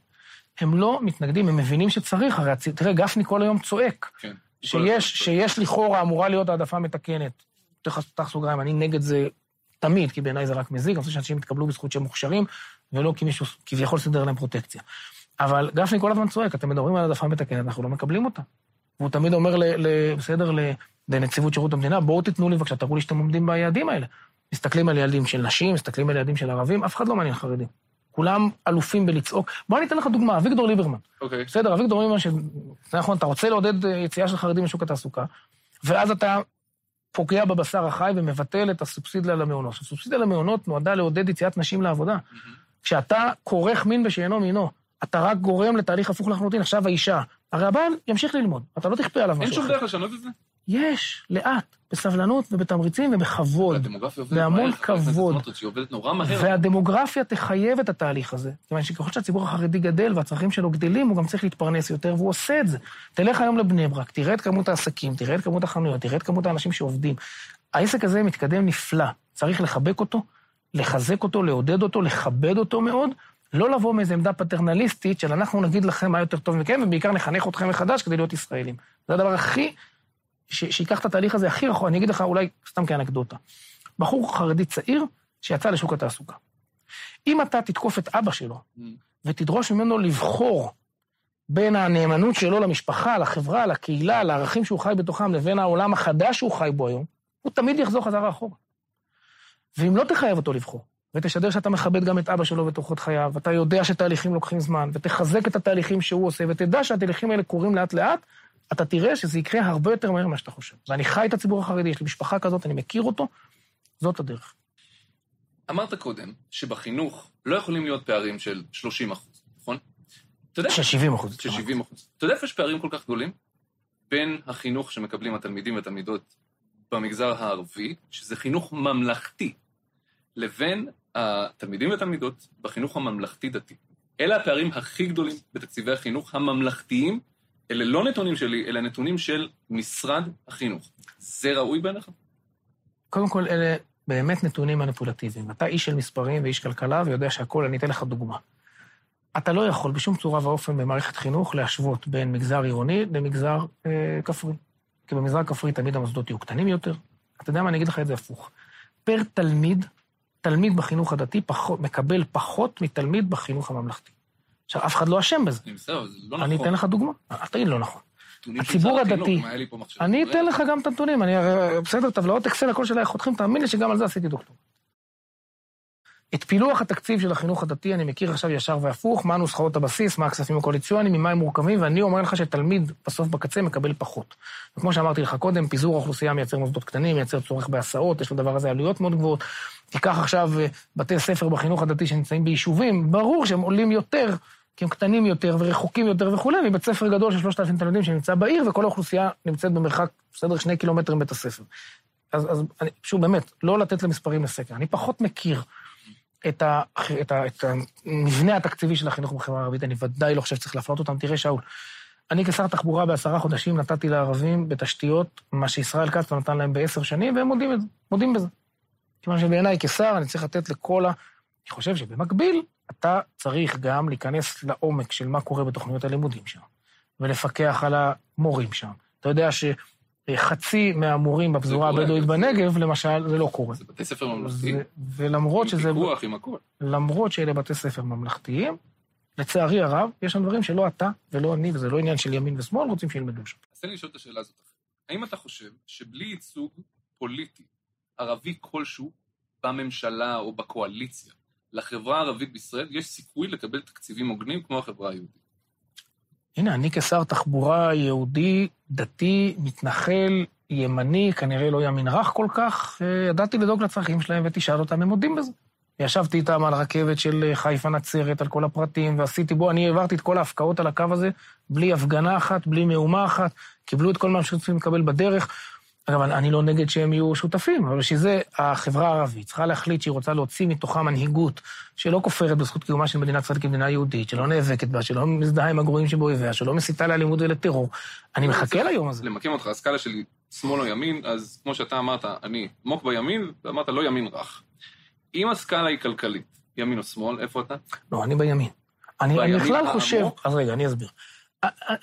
הם לא מתנגדים, הם מבינים שצריך, הרי תראה, גפני כל היום צועק, כן. שיש. שיש לכאורה אמורה להיות העדפה מתקנת. פתח פתח סוגריים, אני נגד זה תמיד, כי בעיניי זה רק מזיק, אני חושב שאנשים יתקבלו בזכות שהם מוכשרים, ולא כי מישהו כביכול סידר להם פרוטקציה. אבל גפני כל הזמן צועק, אתם מדברים על העדפה מתקנת, אנחנו לא מקבלים אותה. והוא תמיד אומר, ל, ל, בסדר, ל, לנציבות שירות המדינה, בואו תיתנו לי בבקשה, תראו לי שאתם עומדים ביעדים האלה. מסתכלים על יעדים של נשים, מסתכלים על יעדים של ערבים, אף אחד לא מעניין חרדים. כולם אלופים בלצעוק. בוא אני אתן לך דוגמה, אביגדור ליברמן. אוקיי. בסדר, אביגדור ליברמן, ש... נכון, אתה רוצה לעודד אה, יציאה של חרדים לשוק התעסוקה, ואז אתה פוגע בבשר החי ומבטל את הסובסידיה למעונות. עכשיו, סובסידיה למעונות נועדה לעודד יציאת נשים לעבודה. כשאתה כורך מין בשאינו מינו, אתה רק גורם לתהליך הפוך לחלוטין. עכשיו האישה, הרי הבעל ימשיך ללמוד, אתה לא תכפה עליו אין משהו שום אחר. דרך לשנות את זה? יש, לאט, בסבלנות ובתמריצים ובכבוד. בהמון כבוד. והדמוגרפיה תחייב את התהליך הזה. כיוון שככל שהציבור החרדי גדל והצרכים שלו גדלים, הוא גם צריך להתפרנס יותר, והוא עושה את זה. תלך היום לבני ברק, תראה את כמות העסקים, תראה את כמות החנויות, תראה את כמות האנשים שעובדים. העסק הזה מתקדם נפלא, צריך לחבק אותו, לחזק אותו, לעודד אותו, לכבד אותו מאוד, לא לבוא מאיזו עמדה פטרנליסטית של אנחנו נגיד לכם מה יותר טוב מכם, ובעיקר נחנך אתכם מחדש כדי להיות ישראלים. זה הדבר הכי, שייקח את התהליך הזה הכי רחוק. אני אגיד לך אולי סתם כאנקדוטה. בחור חרדי צעיר שיצא לשוק התעסוקה. אם אתה תתקוף את אבא שלו Mm. ותדרוש ממנו לבחור בין הנאמנות שלו למשפחה, לחברה, לקהילה, לערכים שהוא חי בתוכם, לבין העולם החדש שהוא חי בו היום, הוא תמיד יחזור חזרה אחורה. ואם לא תחייב אותו לבחור, ותשדר שאתה מכבד גם את אבא שלו ואת אורחות חייו, ואתה יודע שתהליכים לוקחים זמן, ותחזק את התהליכים שהוא עושה, ותדע שהתהליכים האלה קורים לאט-לאט, אתה תראה שזה יקרה הרבה יותר מהר ממה שאתה חושב. ואני חי את הציבור החרדי, יש לי משפחה כזאת, אני מכיר אותו, זאת הדרך. אמרת קודם שבחינוך לא יכולים להיות פערים של 30 אחוז, נכון? אתה יודע, של 70 אחוז. של 70 אחוז. אתה יודע איפה יש פערים כל כך גדולים? בין החינוך שמקבלים התלמידים והתלמידות במגזר הערבי, שזה חינוך ממלכתי, לבין התלמידים והתלמידות בחינוך הממלכתי-דתי. אלה הפערים הכי גדולים בתקציבי החינוך הממלכתיים. אלה לא נתונים שלי, אלה נתונים של משרד החינוך. זה ראוי בעיניך? קודם כל, אלה באמת נתונים מניפולטיביים. אתה איש של מספרים ואיש כלכלה ויודע שהכול, אני אתן לך דוגמה. אתה לא יכול בשום צורה ואופן במערכת חינוך להשוות בין מגזר עירוני למגזר אה, כפרי. כי במגזר הכפרי תמיד המוסדות יהיו קטנים יותר. אתה יודע מה, אני אגיד לך את זה הפוך. פר תלמיד, תלמיד בחינוך הדתי פחות, מקבל פחות מתלמיד בחינוך הממלכתי. עכשיו, אף אחד לא אשם בזה. אני בסדר, זה לא נכון. אני אתן לך דוגמה. אל תגיד לא נכון. הציבור הדתי. אני אתן לך גם את הנתונים, אני, הרי- בסדר, טבלאות אקסל, הכל שלהם חותכים, תאמין לי שגם על זה עשיתי דוקטור. את פילוח התקציב של החינוך הדתי אני מכיר עכשיו ישר והפוך, מה נוסחאות הבסיס, מה הכספים הקואליציוניים, ממה הם מורכבים, ואני אומר לך שתלמיד בסוף בקצה מקבל פחות. וכמו שאמרתי לך קודם, פיזור האוכלוסייה מייצר מוסדות קטנים, מייצר צורך בהסעות, יש לדבר הזה עלויות מאוד גבוהות. תיקח עכשיו אה, בתי ספר בחינוך הדתי שנמצאים ביישובים, ברור שהם עולים יותר, כי הם קטנים יותר ורחוקים יותר וכולי, מבית ספר גדול של 3,000 תלמידים שנמצא בעיר, וכל האוכלוסייה נמצאת במרחק, בסדר, שני קילומטר מבית הספר. אז, אז אני, שוב, באמת, לא לתת למספרים לסקר. אני פחות מכיר את, ה, את, ה, את המבנה התקציבי של החינוך בחברה הערבית, אני ודאי לא חושב שצריך להפלות אותם. תראה, שאול, אני כשר תחבורה בעשרה חודשים נתתי לערבים בתשתיות מה שישראל כץ לא נתן להם בעשר שנים, והם מודים, מודים בזה. כיוון שבעיניי כשר אני צריך לתת לכל ה... אני חושב שבמקביל, אתה צריך גם להיכנס לעומק של מה קורה בתוכניות הלימודים שם, ולפקח על המורים שם. אתה יודע שחצי מהמורים בפזורה הבדואית בנגב, למשל, זה לא קורה. זה בתי ספר ממלכתיים. ולמרות עם שזה... פיקוח, עם הכול. למרות שאלה בתי ספר ממלכתיים, לצערי הרב, יש שם דברים שלא אתה ולא אני, וזה לא עניין של ימין ושמאל, רוצים שילמדו שם. אז תן לי לשאול את השאלה הזאת. האם אתה חושב שבלי ייצוג פוליטי ערבי כלשהו בממשלה או בקואליציה לחברה הערבית בישראל, יש סיכוי לקבל תקציבים הוגנים כמו החברה היהודית? הנה, אני כשר תחבורה יהודי, דתי, מתנחל, ימני, כנראה לא ימין רך כל כך, ידעתי לדאוג לצרכים שלהם ותשאל אותם, הם מודים בזה. ישבתי איתם על רכבת של חיפה נצרת, על כל הפרטים, ועשיתי, בוא, אני העברתי את כל ההפקעות על הקו הזה, בלי הפגנה אחת, בלי מהומה אחת, קיבלו את כל מה שהם צריכים לקבל בדרך. אגב, אני- לא נגד שהם יהיו שותפים, אבל בשביל זה החברה הערבית צריכה להחליט שהיא רוצה להוציא מתוכה מנהיגות שלא כופרת בזכות קיומה של מדינת ישראל כמדינה יהודית, שלא נאבקת בה, שלא מזדהה עם הגרועים שבאויביה, שלא מסיתה לאלימות ולטרור. אני מחכה ליום הזה. למקם אותך, הסקאלה שלי שמאל או ימין, אז כמו שאתה אמרת, אני עמוק בימין, ואמרת לא ימין רך. אם הסקאלה היא כלכלית, ימין או שמאל, איפה אתה? לא, אני בימין. אני, בכלל? חושב, אז רגע, אני אסביר.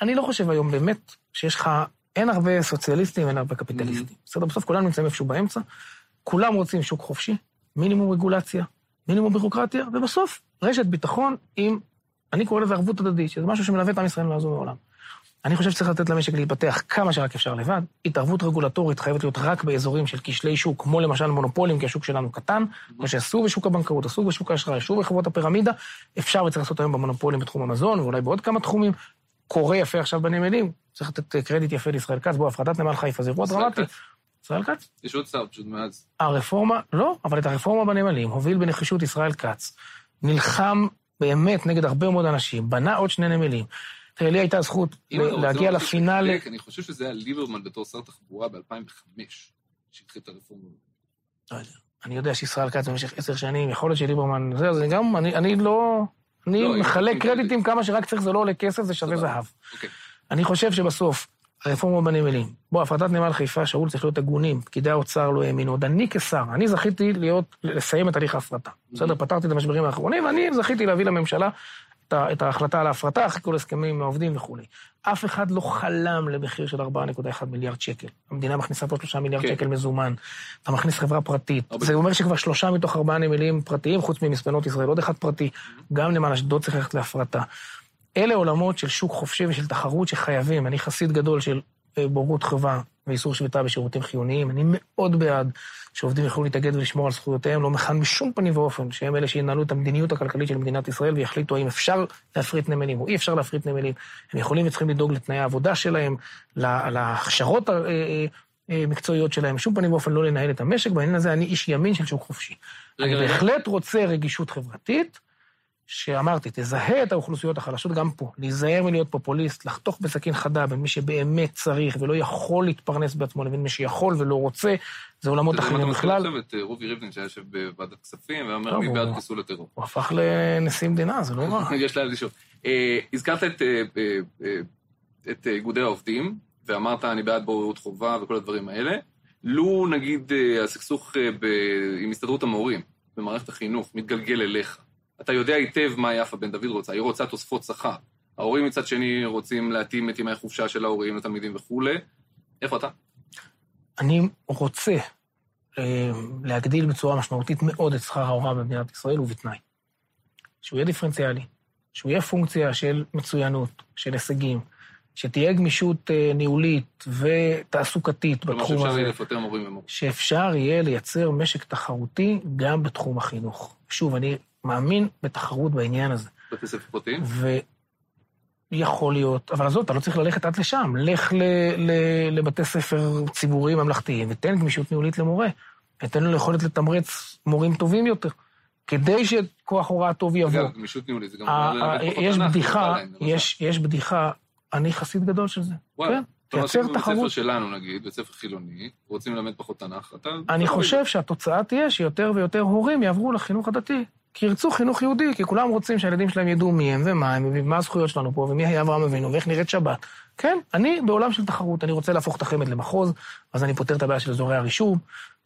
אני לא חושב היום באמת שיש לך, אין הרבה סוציאליסטים, אין הרבה קפיטליסטים. בסדר, בסוף כולם נמצאים איפשהו באמצע, כולם רוצים שוק חופשי, מינימום רגולציה, מינימום בירוקרטיה, ובסוף רשת ביטחון עם, אני קורא לזה ערבות הדדית, שזה משהו שמלווה את עם ישראל מאז ומעולם. אני חושב שצריך לתת למשק להתפתח כמה שרק אפשר לבד. התערבות רגולטורית חייבת להיות רק באזורים של כשלי שוק, כמו למשל מונופולים, כי השוק שלנו קטן, כמו שעשו בשוק הבנקאות, עשו בשוק האשראי, עשו בחברות הפירמידה, אפשר וצריך לעשות היום במונופולים בתחום המזון, ואולי בעוד כמה תחומים. קורה יפה עכשיו בנמלים, צריך לתת קרדיט יפה לישראל כץ, בוא, הפרטת נמל חיפה, זה אירוע דרמטי. ישראל כץ? יש עוד שר פשוט מאז. הרפורמה, לא, אבל את הרפורמה בנמלים הוביל בנחישות ישראל כץ. נלחם באמת נגד הרבה מאוד אנשים, בנה עוד שני נמלים. תראה, לי הייתה זכות אם אתה ל- רוצה להגיע. לדייק, אני חושב שזה היה ליברמן בתור שר תחבורה ב-2005, שהתחיל את הרפורמה. לא יודע. אני יודע שישראל כץ במשך עשר שנים, יכול להיות שליברמן, זה, זה גם, אני, אני לא... אני לא, מחלק קרדיטים כמה שרק צריך, זה לא עולה כסף, זה שווה. זהב. אוקיי. אני חושב שבסוף, הרפורמה בנמלים, בוא, הפרטת נמל חיפה, שאול צריך להיות הגונים, פקידי האוצר לא האמינו, עוד אני כשר, אני זכיתי להיות, לסיים את הליך ההפרטה. בסדר, פתרתי את המשברים האחרונים, ואני זכיתי להביא לממשלה את ההחלטה על ההפרטה, אחרי כל הסכמים עם העובדים וכולי. אף אחד לא חלם למחיר של 4.1 מיליארד שקל. המדינה מכניסה פה 3 מיליארד כן. שקל מזומן. אתה מכניס חברה פרטית. הרבה. זה אומר שכבר שלושה מתוך ארבעה נמלים פרטיים, חוץ ממספנות ישראל, עוד אחד פרטי. גם נמל אשדוד צריך ללכת להפרטה. אלה עולמות של שוק חופשי ושל תחרות שחייבים. אני חסיד גדול של בורות חובה ואיסור שביתה בשירותים חיוניים. אני מאוד בעד שעובדים יוכלו להתאגד ולשמור על זכויותיהם, לא מכאן בשום פנים ואופן שהם אלה שינהלו את המדיניות הכלכלית של מדינת ישראל ויחליטו האם אפשר להפריט נמלים או אי אפשר להפריט נמלים. הם יכולים וצריכים לדאוג לתנאי העבודה שלהם, לה- להכשרות ה- אה, אה, אה, מקצועיות שלהם, בשום פנים ואופן לא לנהל את המשק. בעניין הזה אני איש ימין של שוק חופשי. רגע, אני רגע. בהחלט רוצה רגישות חברתית, שאמרתי, תזהה את האוכלוסיות החלשות גם פה, להיזהר מלהיות פופוליסט, לחתוך בסכין חדה בין מי שבאמת צריך ולא יכול להתפרנס בעצמו לבין מי שיכול ולא רוצה, זה עולמות אחרים בכלל. עכשיו את אה, רובי ריבלין שישב בוועדת כספים, ואומר מי בעד חיסול הטרור. הוא הפך לנשיא מדינה, זה לא רע. יש לה לשאול. אה, הזכרת את, אה, איגודי העובדים, ואמרת אני בעד בוררות חובה וכל הדברים האלה. לו נגיד הסכסוך עם הסתדרות המורים במערכת החינוך מתגלגל אליך, אתה יודע היטב מה יפה בן דוד רוצה, היא רוצה תוספות שכר. ההורים מצד שני רוצים להתאים את ימי החופשה של ההורים לתלמידים וכולי. איפה אתה? אני רוצה אה, להגדיל בצורה משמעותית מאוד את שכר ההוראה במדינת ישראל, ובתנאי. שהוא יהיה דיפרנציאלי, שהוא יהיה פונקציה של מצוינות, של הישגים, שתהיה גמישות אה, ניהולית ותעסוקתית כלומר בתחום שאפשר הזה. יהיה לפטר מורים ומורים. שאפשר יהיה לייצר משק תחרותי גם בתחום החינוך. שוב, אני מאמין בתחרות בעניין הזה. בתי ספר פרטיים? ויכול להיות, אבל עזוב, אתה לא צריך ללכת עד לשם. לך ל, ל, לבתי ספר ציבוריים ממלכתיים ותן גמישות ניהולית למורה. ותן לו יכולת לתמרץ מורים טובים יותר, כדי שכוח הוראה טוב יבוא. אגב, גמישות ניהולית זה גם יש תנ"ך, בדיחה, למשל. יש, יש בדיחה, אני חסיד גדול של זה. וואלה. כן, תייצר אם בבית ספר תחרות. שלנו נגיד, בית ספר חילוני, רוצים ללמד פחות תנ"ך, אתה... אני חושב שהתוצאה תהיה שיותר ויותר הורים יעברו לחינוך הדתי. כי ירצו חינוך יהודי, כי כולם רוצים שהילדים שלהם ידעו מי הם ומה הם, ומה הזכויות שלנו פה, ומי היה אברהם אבינו, ואיך נראית שבת. כן, אני בעולם של תחרות, אני רוצה להפוך את החמ"ד למחוז, אז אני פותר את הבעיה של אזורי הרישום,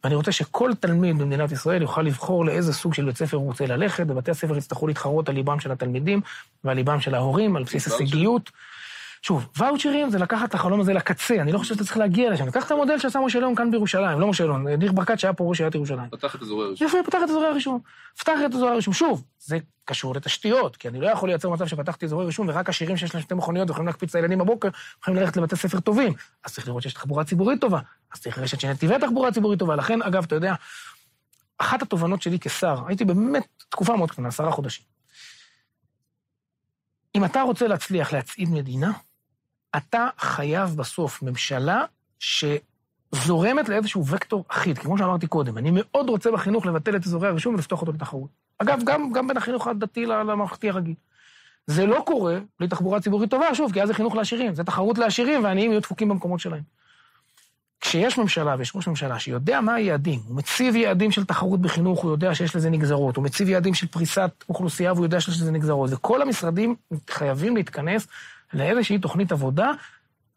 ואני רוצה שכל תלמיד במדינת ישראל יוכל לבחור לאיזה סוג של בית ספר הוא רוצה ללכת, ובתי הספר יצטרכו להתחרות על ליבם של התלמידים ועל ליבם של ההורים, על בסיס? הישגיות. שוב, ואוצ'רים זה לקחת את החלום הזה לקצה, אני לא חושב שאתה צריך להגיע לשם. קח את המודל שעשה משה ליאון כאן בירושלים, לא משה ליאון, ניר ברקת שהיה פה ראש עיריית ירושלים. פתח את אזורי הרישום. יפה, פתח את אזורי הרישום. פתח את אזורי הרישום. שוב, זה קשור לתשתיות, כי אני לא יכול לייצר מצב שפתחתי אזורי רישום ורק עשירים שיש להם שתי מכוניות ויכולים להקפיץ את הילדים בבוקר, יכולים ללכת לבתי ספר טובים. אז צריך לראות שיש תחבורה ציבורית טובה. אז צריך רשת של נתיבי תחבורה ציבורית טובה. לכן, אגב, אתה יודע, אחת התובנות שלי כשר, הייתי באמת תקופה מאוד קטנה, עשרה חודשים. אם אתה רוצה להצליח להצעיד מדינה, אתה חייב בסוף ממשלה שזורמת לאיזשהו וקטור אחיד, כמו שאמרתי קודם. אני מאוד רוצה בחינוך לבטל את אזורי הרישום ולפתוח אותו לתחרות. אגב, גם, גם בין החינוך הדתי לממלכתי הרגיל. זה לא קורה בלי תחבורה ציבורית טובה, שוב, כי אז זה חינוך לעשירים, זה תחרות לעשירים והעניים יהיו דפוקים במקומות שלהם. כשיש ממשלה ויש ראש ממשלה שיודע מה היעדים, הוא מציב יעדים של תחרות בחינוך, הוא יודע שיש לזה נגזרות, הוא מציב יעדים של פריסת אוכלוסייה והוא יודע שיש לזה נגזרות, וכל המשרדים חייבים להתכנס לאיזושהי תוכנית עבודה.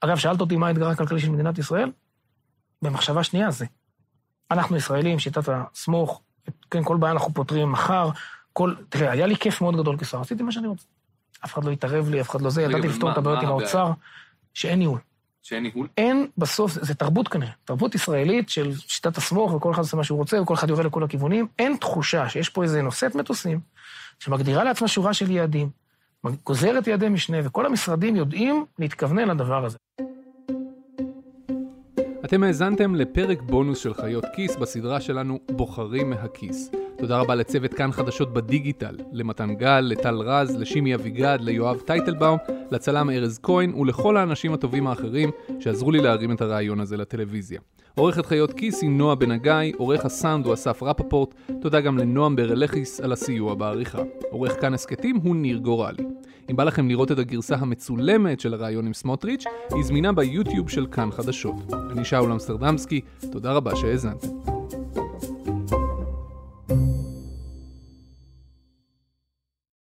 אגב, שאלת אותי מה האתגר הכלכלי של מדינת ישראל? במחשבה שנייה זה. אנחנו ישראלים, שיטת הסמוך, כן, כל בעיה אנחנו פותרים מחר, כל... תראה, היה לי כיף מאוד גדול כשר, עשיתי מה שאני רוצה. אף אחד לא התערב לי, אף אחד לא זה, ידעתי לפתור את הבעיות עם? האוצר, שאין ניהול. שאין ניהול? אין בסוף, זה, זה תרבות כנראה, תרבות ישראלית של שיטת הסמוך, וכל אחד עושה מה שהוא רוצה, וכל אחד יורה לכל הכיוונים. אין תחושה שיש פה איזה נושאת מטוסים, שמגדירה לעצמה שורה של יעדים, גוזרת ידי משנה, וכל המשרדים יודעים להתכוונן לדבר הזה. אתם האזנתם לפרק בונוס של חיות כיס בסדרה שלנו בוחרים מהכיס. תודה רבה לצוות כאן חדשות בדיגיטל, למתן גל, לטל רז, לשימי אביגד, ליואב טייטלבאום, לצלם ארז כהן ולכל האנשים הטובים האחרים שעזרו לי להרים את הרעיון הזה לטלוויזיה. עורכת חיות כיס היא נועה בן הגיא, עורך הסאונד הוא אסף רפפורט, תודה גם לנועם ברלכיס על הסיוע בעריכה. עורך כאן הסכתים הוא ניר גורלי. אם בא לכם לראות את הגרסה המצולמת של הרעיון עם סמוטריץ', היא זמינה ביוטיוב של כאן חדשות. אני שאול אמסטרדמסקי, תודה רבה שהאזנתם.